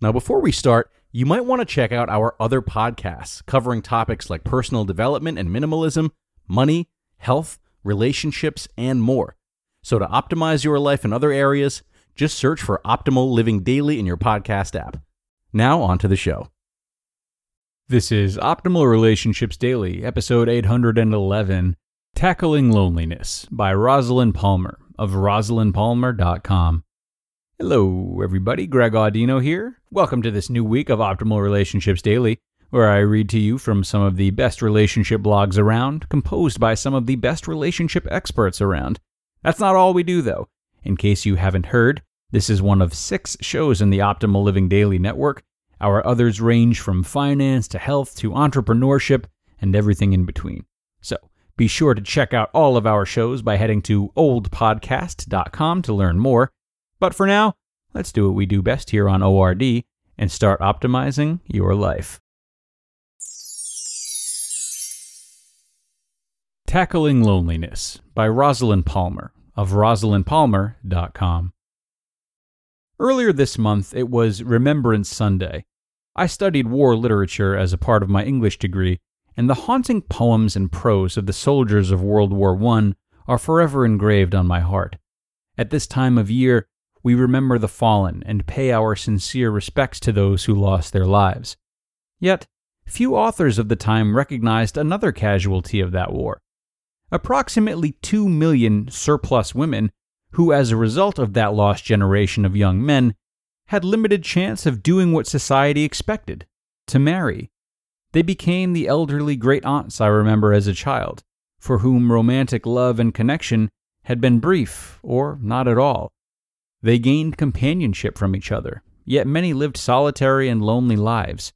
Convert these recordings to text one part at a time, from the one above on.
Now, before we start, you might want to check out our other podcasts covering topics like personal development and minimalism, money, health, relationships, and more. So, to optimize your life in other areas, just search for Optimal Living Daily in your podcast app. Now, on to the show. This is Optimal Relationships Daily, episode 811 Tackling Loneliness by Rosalyn Palmer of rosalynpalmer.com. Hello, everybody. Greg Audino here. Welcome to this new week of Optimal Relationships Daily, where I read to you from some of the best relationship blogs around, composed by some of the best relationship experts around. That's not all we do, though. In case you haven't heard, this is one of six shows in the Optimal Living Daily network. Our others range from finance to health to entrepreneurship and everything in between. So be sure to check out all of our shows by heading to oldpodcast.com to learn more. But for now, let's do what we do best here on ORD and start optimizing your life. Tackling Loneliness by Rosalyn Palmer of rosalynpalmer.com. Earlier this month, it was Remembrance Sunday. I studied war literature as a part of my English degree, and the haunting poems and prose of the soldiers of World War I are forever engraved on my heart. At this time of year, we remember the fallen and pay our sincere respects to those who lost their lives. Yet, few authors of the time recognized another casualty of that war. Approximately 2 million surplus women, who, as a result of that lost generation of young men, had limited chance of doing what society expected to marry. They became the elderly great aunts I remember as a child, for whom romantic love and connection had been brief or not at all. They gained companionship from each other, yet many lived solitary and lonely lives.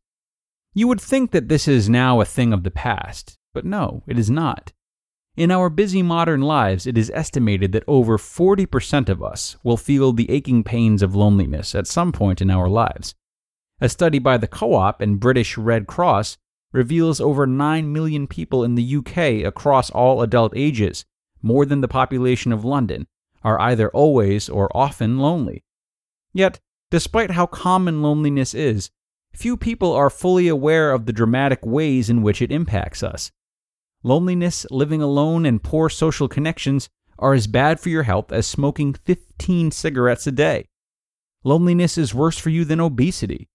You would think that this is now a thing of the past, but no, it is not. In our busy modern lives, it is estimated that over 40% of us will feel the aching pains of loneliness at some point in our lives. A study by the Co op and British Red Cross reveals over 9 million people in the UK across all adult ages, more than the population of London, are either always or often lonely. Yet, despite how common loneliness is, few people are fully aware of the dramatic ways in which it impacts us. Loneliness, living alone, and poor social connections are as bad for your health as smoking 15 cigarettes a day. Loneliness is worse for you than obesity.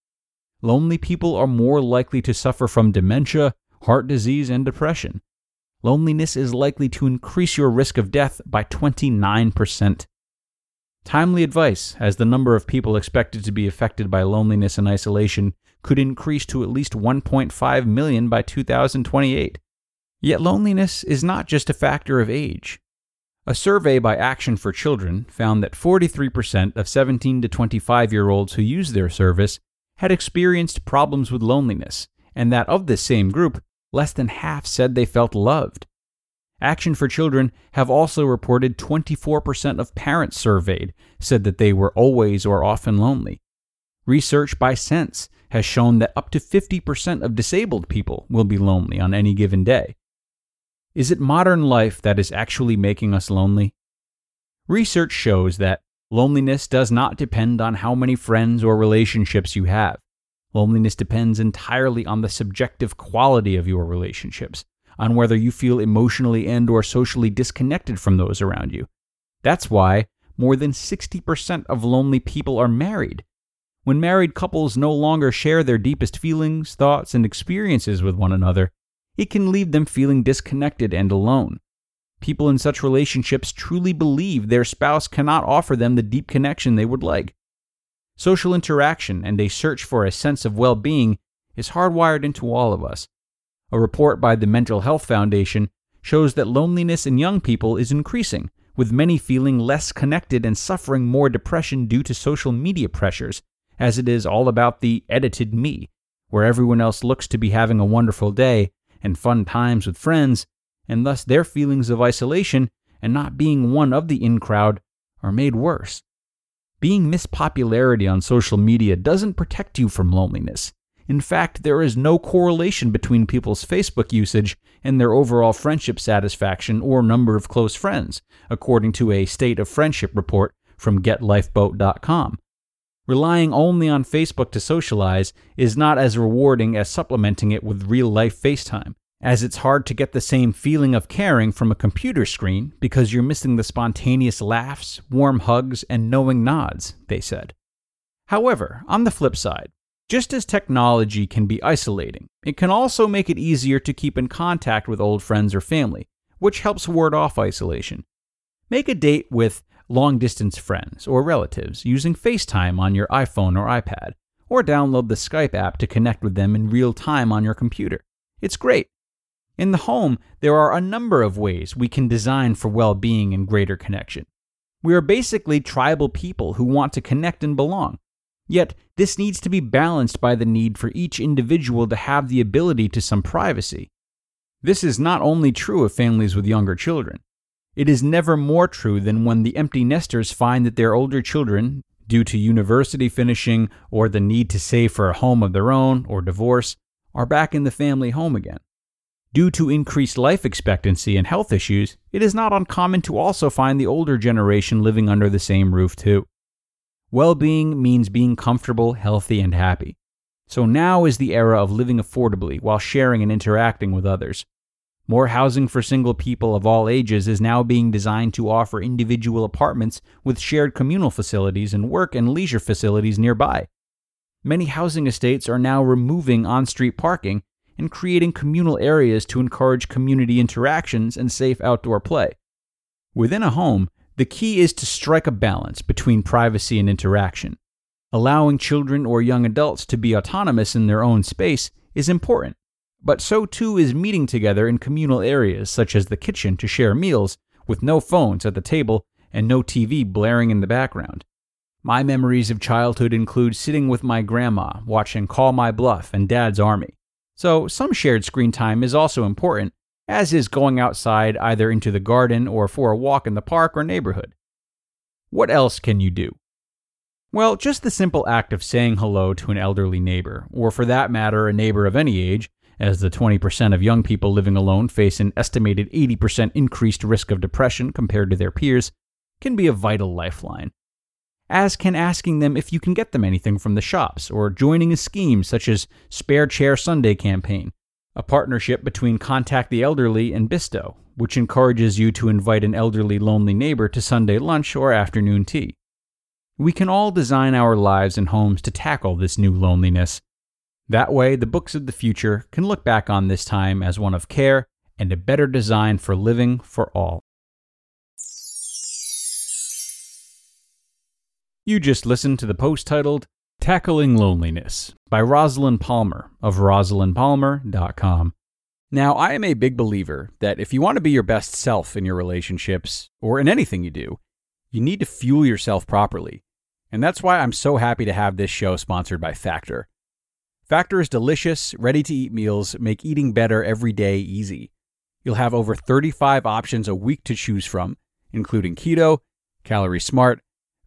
Lonely people are more likely to suffer from dementia, heart disease, and depression loneliness is likely to increase your risk of death by 29%. Timely advice, as the number of people expected to be affected by loneliness and isolation could increase to at least 1.5 million by 2028. Yet loneliness is not just a factor of age. A survey by Action for Children found that 43% of 17 to 25 year olds who used their service had experienced problems with loneliness, and that of this same group, less than half said they felt loved. Action for Children have also reported 24% of parents surveyed said that they were always or often lonely. Research by Sense has shown that up to 50% of disabled people will be lonely on any given day. Is it modern life that is actually making us lonely? Research shows that loneliness does not depend on how many friends or relationships you have. Loneliness depends entirely on the subjective quality of your relationships, on whether you feel emotionally and or socially disconnected from those around you. That's why more than 60% of lonely people are married. When married couples no longer share their deepest feelings, thoughts, and experiences with one another, it can leave them feeling disconnected and alone. People in such relationships truly believe their spouse cannot offer them the deep connection they would like. Social interaction and a search for a sense of well being is hardwired into all of us. A report by the Mental Health Foundation shows that loneliness in young people is increasing, with many feeling less connected and suffering more depression due to social media pressures, as it is all about the edited me, where everyone else looks to be having a wonderful day and fun times with friends, and thus their feelings of isolation and not being one of the in crowd are made worse. Being Miss Popularity on social media doesn't protect you from loneliness. In fact, there is no correlation between people's Facebook usage and their overall friendship satisfaction or number of close friends, according to a State of Friendship report from GetLifeboat.com. Relying only on Facebook to socialize is not as rewarding as supplementing it with real life FaceTime as it's hard to get the same feeling of caring from a computer screen because you're missing the spontaneous laughs, warm hugs, and knowing nods, they said. However, on the flip side, just as technology can be isolating, it can also make it easier to keep in contact with old friends or family, which helps ward off isolation. Make a date with long distance friends or relatives using FaceTime on your iPhone or iPad, or download the Skype app to connect with them in real time on your computer. It's great in the home, there are a number of ways we can design for well being and greater connection. We are basically tribal people who want to connect and belong. Yet, this needs to be balanced by the need for each individual to have the ability to some privacy. This is not only true of families with younger children. It is never more true than when the empty nesters find that their older children, due to university finishing or the need to save for a home of their own or divorce, are back in the family home again. Due to increased life expectancy and health issues, it is not uncommon to also find the older generation living under the same roof too. Well being means being comfortable, healthy, and happy. So now is the era of living affordably while sharing and interacting with others. More housing for single people of all ages is now being designed to offer individual apartments with shared communal facilities and work and leisure facilities nearby. Many housing estates are now removing on street parking and creating communal areas to encourage community interactions and safe outdoor play. Within a home, the key is to strike a balance between privacy and interaction. Allowing children or young adults to be autonomous in their own space is important, but so too is meeting together in communal areas such as the kitchen to share meals with no phones at the table and no TV blaring in the background. My memories of childhood include sitting with my grandma watching Call My Bluff and Dad's Army. So, some shared screen time is also important, as is going outside either into the garden or for a walk in the park or neighborhood. What else can you do? Well, just the simple act of saying hello to an elderly neighbor, or for that matter, a neighbor of any age, as the 20% of young people living alone face an estimated 80% increased risk of depression compared to their peers, can be a vital lifeline as can asking them if you can get them anything from the shops, or joining a scheme such as Spare Chair Sunday campaign, a partnership between Contact the Elderly and Bisto, which encourages you to invite an elderly lonely neighbor to Sunday lunch or afternoon tea. We can all design our lives and homes to tackle this new loneliness. That way, the books of the future can look back on this time as one of care and a better design for living for all. You just listened to the post titled Tackling Loneliness by Rosalyn Palmer of rosalynpalmer.com. Now, I am a big believer that if you want to be your best self in your relationships or in anything you do, you need to fuel yourself properly. And that's why I'm so happy to have this show sponsored by Factor. Factor is delicious, ready to eat meals make eating better every day easy. You'll have over 35 options a week to choose from, including keto, calorie smart,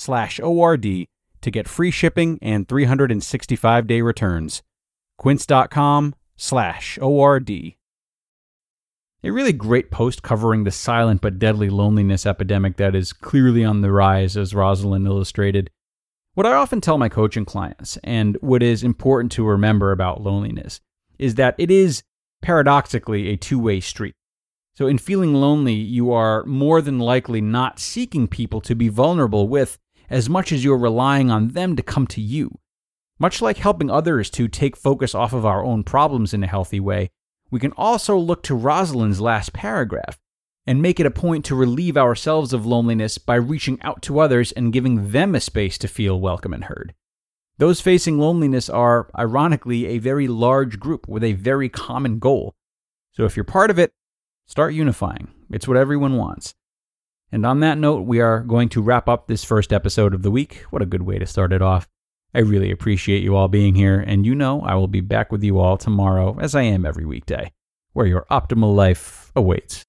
slash ORD to get free shipping and 365 day returns. Quince.com slash ORD. A really great post covering the silent but deadly loneliness epidemic that is clearly on the rise, as Rosalyn illustrated. What I often tell my coaching clients, and what is important to remember about loneliness, is that it is paradoxically a two way street. So, in feeling lonely, you are more than likely not seeking people to be vulnerable with as much as you're relying on them to come to you. Much like helping others to take focus off of our own problems in a healthy way, we can also look to Rosalyn's last paragraph and make it a point to relieve ourselves of loneliness by reaching out to others and giving them a space to feel welcome and heard. Those facing loneliness are, ironically, a very large group with a very common goal. So if you're part of it, start unifying. It's what everyone wants. And on that note, we are going to wrap up this first episode of the week. What a good way to start it off. I really appreciate you all being here, and you know I will be back with you all tomorrow, as I am every weekday, where your optimal life awaits.